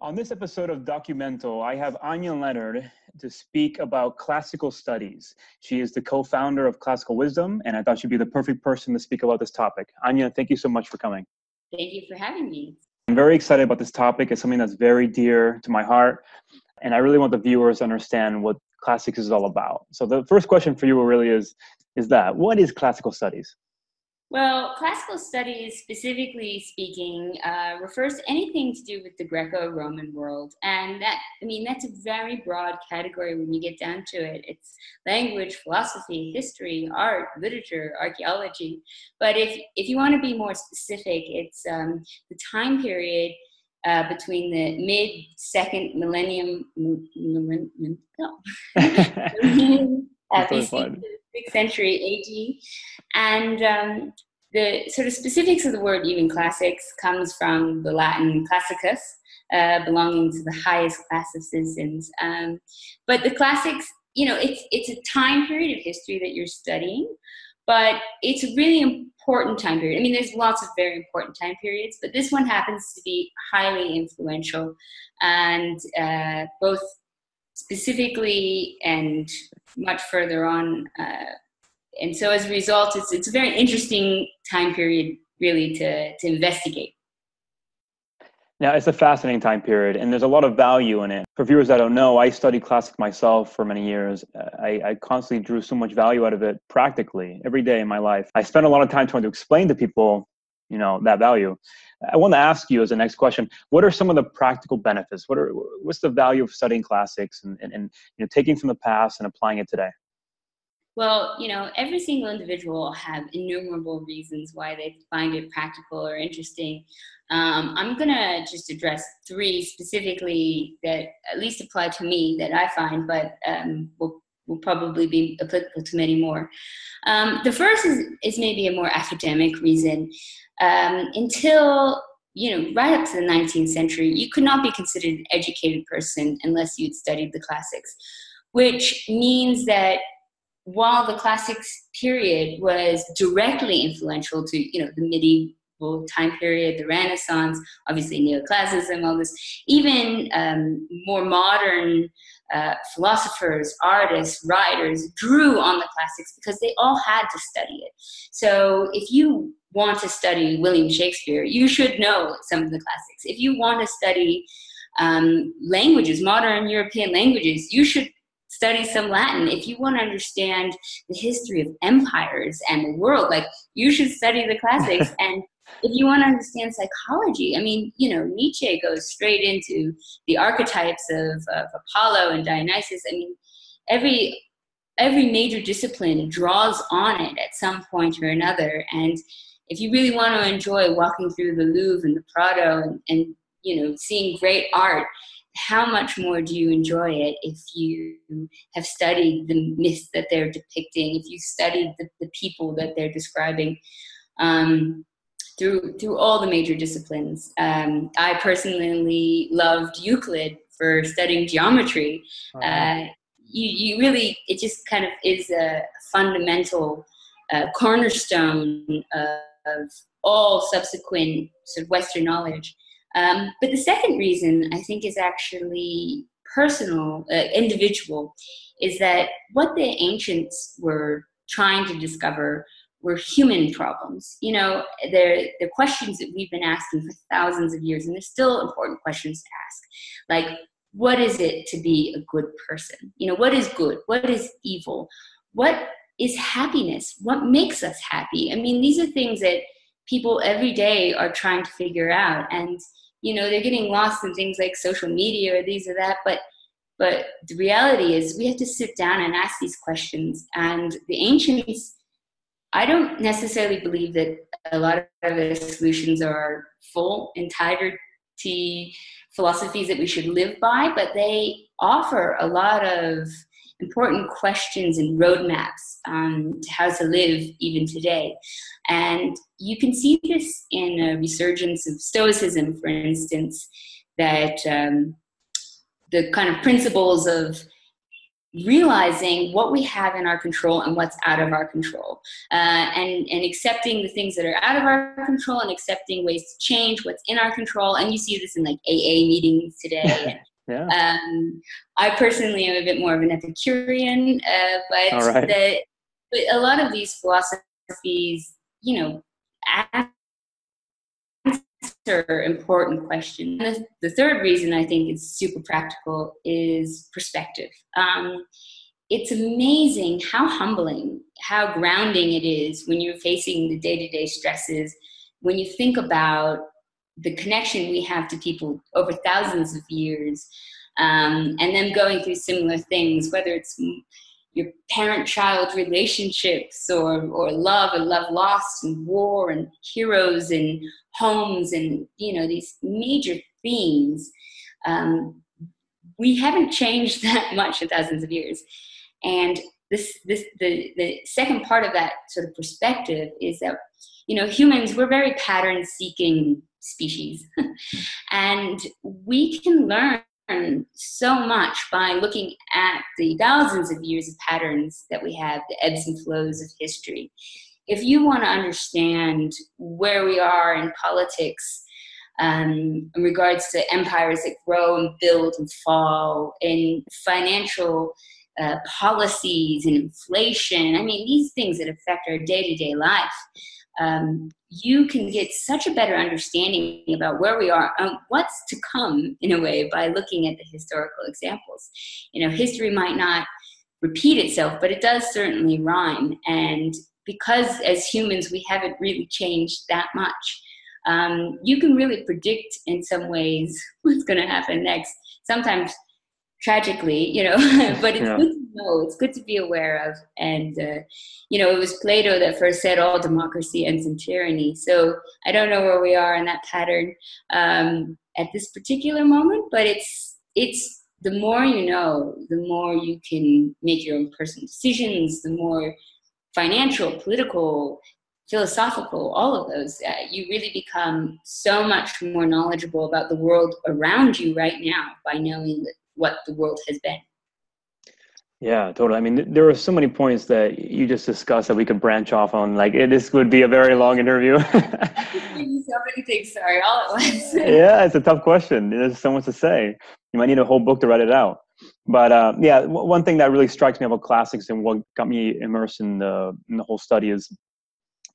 On this episode of Documento, I have Anya Leonard to speak about classical studies. She is the co founder of Classical Wisdom, and I thought she'd be the perfect person to speak about this topic. Anya, thank you so much for coming. Thank you for having me. I'm very excited about this topic. It's something that's very dear to my heart, and I really want the viewers to understand what classics is all about. So, the first question for you really is is that what is classical studies? Well, classical studies, specifically speaking, uh, refers to anything to do with the Greco Roman world. And that, I mean, that's a very broad category when you get down to it. It's language, philosophy, history, art, literature, archaeology. But if, if you want to be more specific, it's um, the time period uh, between the mid second millennium, millennium no. uh, BC, sixth century AD. And um, the sort of specifics of the word, even classics, comes from the Latin classicus, uh, belonging to the highest class of citizens. Um, but the classics, you know, it's it's a time period of history that you're studying, but it's a really important time period. I mean, there's lots of very important time periods, but this one happens to be highly influential, and uh, both specifically and much further on. Uh, and so as a result, it's, it's a very interesting time period really to, to investigate. Now, it's a fascinating time period, and there's a lot of value in it. For viewers that don't know, I studied classic myself for many years. I, I, constantly drew so much value out of it practically every day in my life. I spent a lot of time trying to explain to people, you know, that value. I want to ask you as the next question: What are some of the practical benefits? What are what's the value of studying classics and, and, and you know taking from the past and applying it today? Well, you know, every single individual have innumerable reasons why they find it practical or interesting. Um, I'm to just address three specifically that at least apply to me that I find, but um, will, will probably be applicable to many more. Um, the first is, is maybe a more academic reason. Um, until you know, right up to the 19th century, you could not be considered an educated person unless you'd studied the classics, which means that while the classics period was directly influential to you know the medieval time period the renaissance obviously neoclassicism all this. Even um, more modern uh, philosophers artists writers drew on the classics because they all had to study it. So if you want to study william shakespeare you should know some of the classics. If you want to study um, languages modern european languages you should study some Latin. If you want to understand the history of empires and the world, like you should study the classics. and if you want to understand psychology, I mean, you know, Nietzsche goes straight into the archetypes of, of Apollo and Dionysus. I mean, every every major discipline draws on it at some point or another. And if you really want to enjoy walking through the Louvre and the Prado and, and you know, seeing great art, how much more do you enjoy it if you have studied the myths that they're depicting, if you studied the, the people that they're describing um, through through all the major disciplines. Um, I personally loved Euclid for studying geometry. Uh-huh. Uh, you, you really, it just kind of is a fundamental uh, cornerstone of all subsequent sort of Western knowledge. Um, but the second reason I think is actually personal, uh, individual, is that what the ancients were trying to discover were human problems. You know, they're, they're questions that we've been asking for thousands of years, and they're still important questions to ask. Like, what is it to be a good person? You know, what is good? What is evil? What is happiness? What makes us happy? I mean, these are things that people every day are trying to figure out. And you know they're getting lost in things like social media or these or that but but the reality is we have to sit down and ask these questions. And the ancients i don't necessarily believe that a lot of the solutions are full entirety philosophies that we should live by but they offer a lot of important questions and roadmaps um, to how to live even today. And you can see this in a resurgence of Stoicism, for instance, that um, the kind of principles of realizing what we have in our control and what's out of our control uh, and and accepting the things that are out of our control and accepting ways to change what's in our control and you see this in like aa meetings today yeah. Um, i personally am a bit more of an epicurean uh, but, right. the, but a lot of these philosophies you know answer important questions. The, the, third reason I think it's super practical is perspective. Um, it's amazing how humbling, how grounding it is when you're facing the day to day stresses, when you think about the connection we have to people over thousands of years, um, and them going through similar things, whether it's your parent child relationships or, or love and love lost and war and heroes and homes and you know these major themes um, we haven't changed that much in thousands of years. And this this the the second part of that sort of perspective is that you know humans we're very pattern seeking species and we can learn so much by looking at the thousands of years of patterns that we have, the ebbs and flows of history. If you want to understand where we are in politics, um, in regards to empires that grow and build and fall, in financial uh, policies and inflation, I mean, these things that affect our day to day life, um, you can get such a better understanding about where we are and what's to come in a way by looking at the historical examples. You know, history might not repeat itself, but it does certainly rhyme. And because as humans we haven't really changed that much, um, you can really predict in some ways what's going to happen next. Sometimes tragically, you know, but it's yeah. good to know, it's good to be aware of. And, uh, you know, it was Plato that first said all democracy ends in tyranny. So I don't know where we are in that pattern um, at this particular moment, but it's, it's, the more you know, the more you can make your own personal decisions, the more financial, political, philosophical, all of those, uh, you really become so much more knowledgeable about the world around you right now by knowing that what the world has been. Yeah, totally. I mean, there are so many points that you just discussed that we could branch off on. Like, this would be a very long interview. so many things, sorry, all at once. yeah, it's a tough question. There's so much to say. You might need a whole book to write it out. But uh, yeah, w- one thing that really strikes me about classics and what got me immersed in the in the whole study is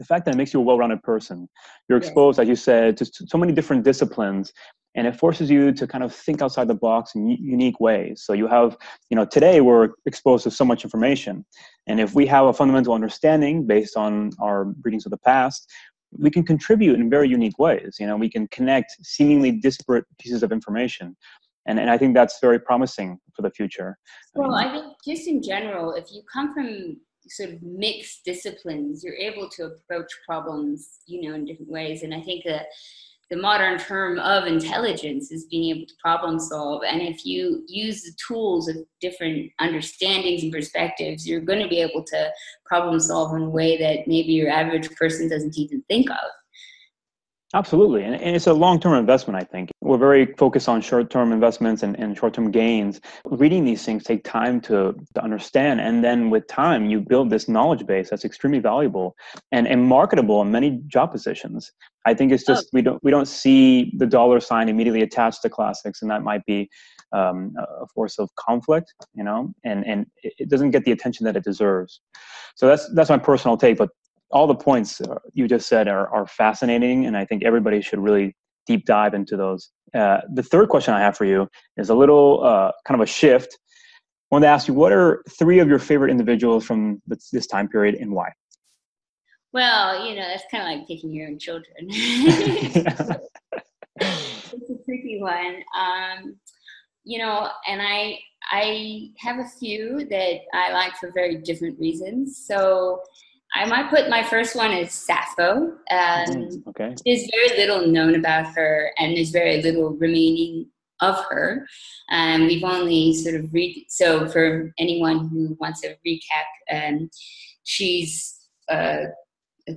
the fact that it makes you a well-rounded person. You're exposed, as you said, to so many different disciplines, and it forces you to kind of think outside the box in unique ways. So you have you know today we're exposed to so much information and if we have a fundamental understanding based on our readings of the past we can contribute in very unique ways. You know we can connect seemingly disparate pieces of information and, and i think that's very promising for the future. Well um, i think just in general if you come from sort of mixed disciplines you're able to approach problems you know in different ways and i think that the modern term of intelligence is being able to problem solve. And if you use the tools of different understandings and perspectives, you're going to be able to problem solve in a way that maybe your average person doesn't even think of. Absolutely. And, and it's a long term investment, I think. We're very focused on short term investments and, and short term gains. Reading these things take time to, to understand. And then with time, you build this knowledge base that's extremely valuable and, and marketable in many job positions. I think it's just oh. we don't we don't see the dollar sign immediately attached to classics, and that might be um, a force of conflict, you know, and and it doesn't get the attention that it deserves. So that's that's my personal take. But all the points uh, you just said are, are fascinating, and I think everybody should really deep dive into those. Uh, the third question I have for you is a little uh, kind of a shift. I wanted to ask you, what are three of your favorite individuals from this, time period and why? Well, you know, that's kind of like picking your own children. it's a tricky one. Um, you know, and I I have a few that I like for very different reasons. So I might put my first one as Sappho. Um, mm, okay. There's very little known about her, and there's very little remaining of her. Um, we've only sort of read. So for anyone who wants a recap, um, she's uh,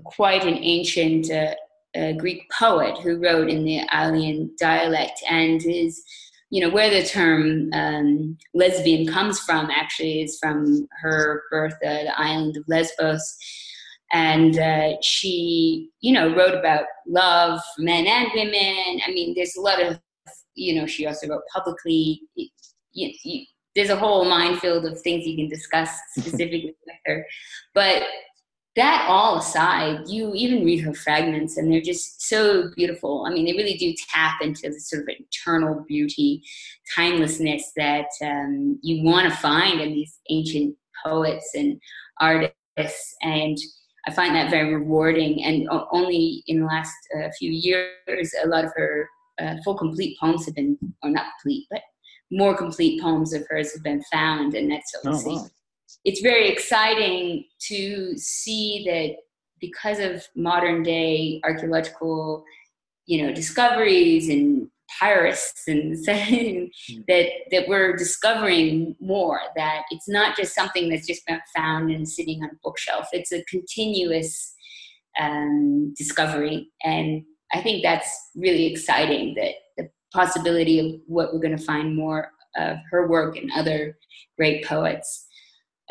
quite an ancient uh, uh, Greek poet who wrote in the Aeolian dialect and is you know where the term um, lesbian comes from actually is from her birth uh, the island of lesbos and uh, she you know wrote about love men and women i mean there's a lot of you know she also wrote publicly you, you, there's a whole minefield of things you can discuss specifically with her but that all aside, you even read her fragments and they're just so beautiful. I mean, they really do tap into the sort of eternal beauty, timelessness that um, you want to find in these ancient poets and artists. And I find that very rewarding. And only in the last uh, few years, a lot of her uh, full complete poems have been, or not complete, but more complete poems of hers have been found. And that's obviously. Oh, wow it's very exciting to see that because of modern day archaeological you know discoveries and and hmm. that that we're discovering more that it's not just something that's just been found and sitting on a bookshelf it's a continuous um, discovery and i think that's really exciting that the possibility of what we're going to find more of her work and other great poets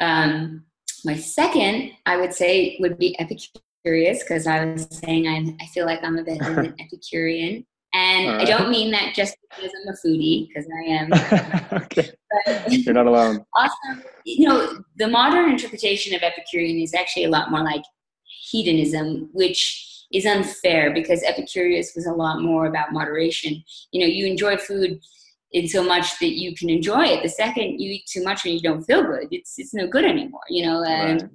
um, my second, I would say, would be Epicurus because I was saying I'm, I feel like I'm a bit of an Epicurean. And right. I uh-huh. don't mean that just because I'm a foodie, because I am. okay. But You're not alone. Also, you know, the modern interpretation of Epicurean is actually a lot more like hedonism, which is unfair because Epicurus was a lot more about moderation. You know, you enjoy food in so much that you can enjoy it. The second you eat too much and you don't feel good, it's it's no good anymore. You know, and right.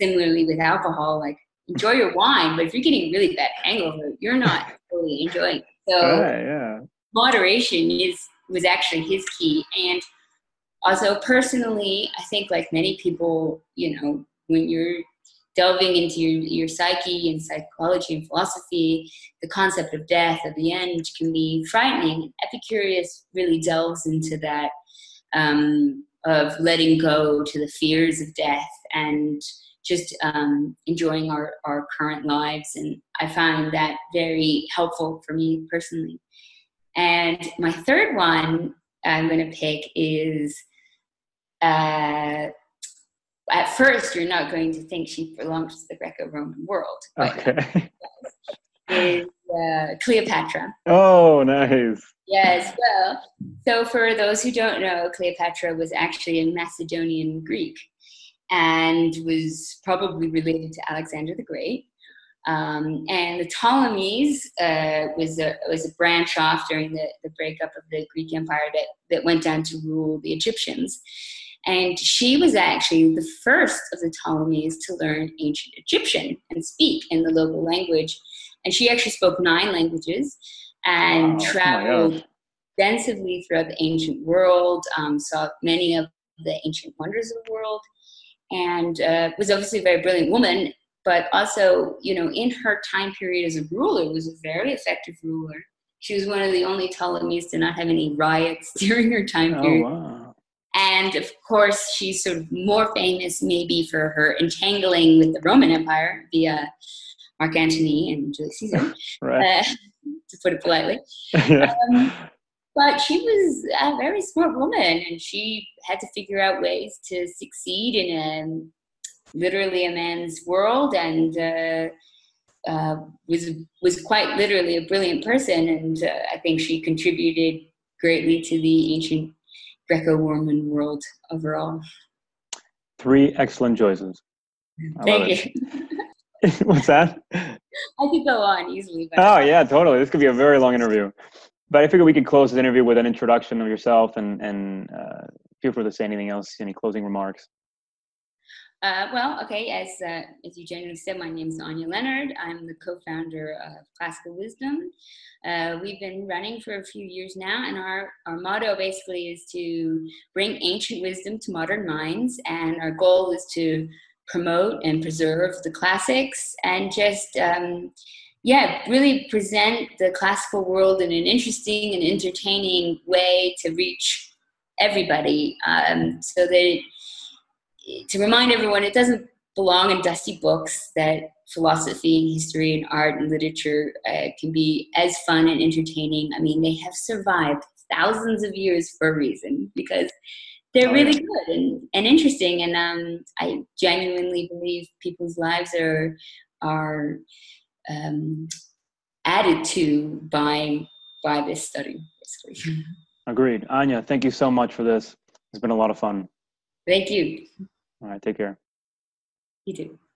similarly with alcohol, like enjoy your wine, but if you're getting really bad hangover, you're not fully enjoying it. So right, yeah. moderation is was actually his key. And also personally, I think like many people, you know, when you're delving into your, your psyche and psychology and philosophy, the concept of death at the end can be frightening. Epicurus really delves into that um, of letting go to the fears of death and just um, enjoying our, our current lives. And I find that very helpful for me personally. And my third one I'm going to pick is uh, at first you're not going to think she belongs to the Greco-Roman world. Okay. is uh, Cleopatra. Oh, nice. Yes, well, so for those who don't know, Cleopatra was actually a Macedonian Greek and was probably related to Alexander the Great. Um, and the Ptolemies uh, was a was a branch off during the, the breakup of the Greek Empire that, that went down to rule the Egyptians. And she was actually the first of the Ptolemies to learn ancient Egyptian and speak in the local language. And she actually spoke nine languages and wow, traveled extensively throughout the ancient world, um, saw many of the ancient wonders of the world, and uh, was obviously a very brilliant woman. But also, you know, in her time period as a ruler, was a very effective ruler. She was one of the only Ptolemies to not have any riots during her time oh, period. Wow and of course, she's sort of more famous maybe for her entangling with the Roman Empire via Mark Antony and Julius Caesar, right. uh, to put it politely. yeah. um, but she was a very smart woman, and she had to figure out ways to succeed in a literally a man's world, and uh, uh, was was quite literally a brilliant person. And uh, I think she contributed greatly to the ancient Greco-Roman world overall. Three excellent choices. I Thank you. What's that? I could go on easily. oh yeah, totally. This could be a very long interview, but I figure we could close this interview with an introduction of yourself and and uh, feel free to say anything else. Any closing remarks? Uh, well, okay, as, uh, as you generally said, my name is Anya Leonard. I'm the co-founder of Classical Wisdom. Uh, we've been running for a few years now, and our, our motto basically is to bring ancient wisdom to modern minds, and our goal is to promote and preserve the classics and just, um, yeah, really present the classical world in an interesting and entertaining way to reach everybody um, so that to remind everyone, it doesn't belong in dusty books, that philosophy and history and art and literature uh, can be as fun and entertaining. I mean, they have survived thousands of years for a reason because they're oh, really good and, and interesting. And um, I genuinely believe people's lives are are um, added to by by this study. Basically. Agreed, Anya. Thank you so much for this. It's been a lot of fun. Thank you. All right. Take care. You too.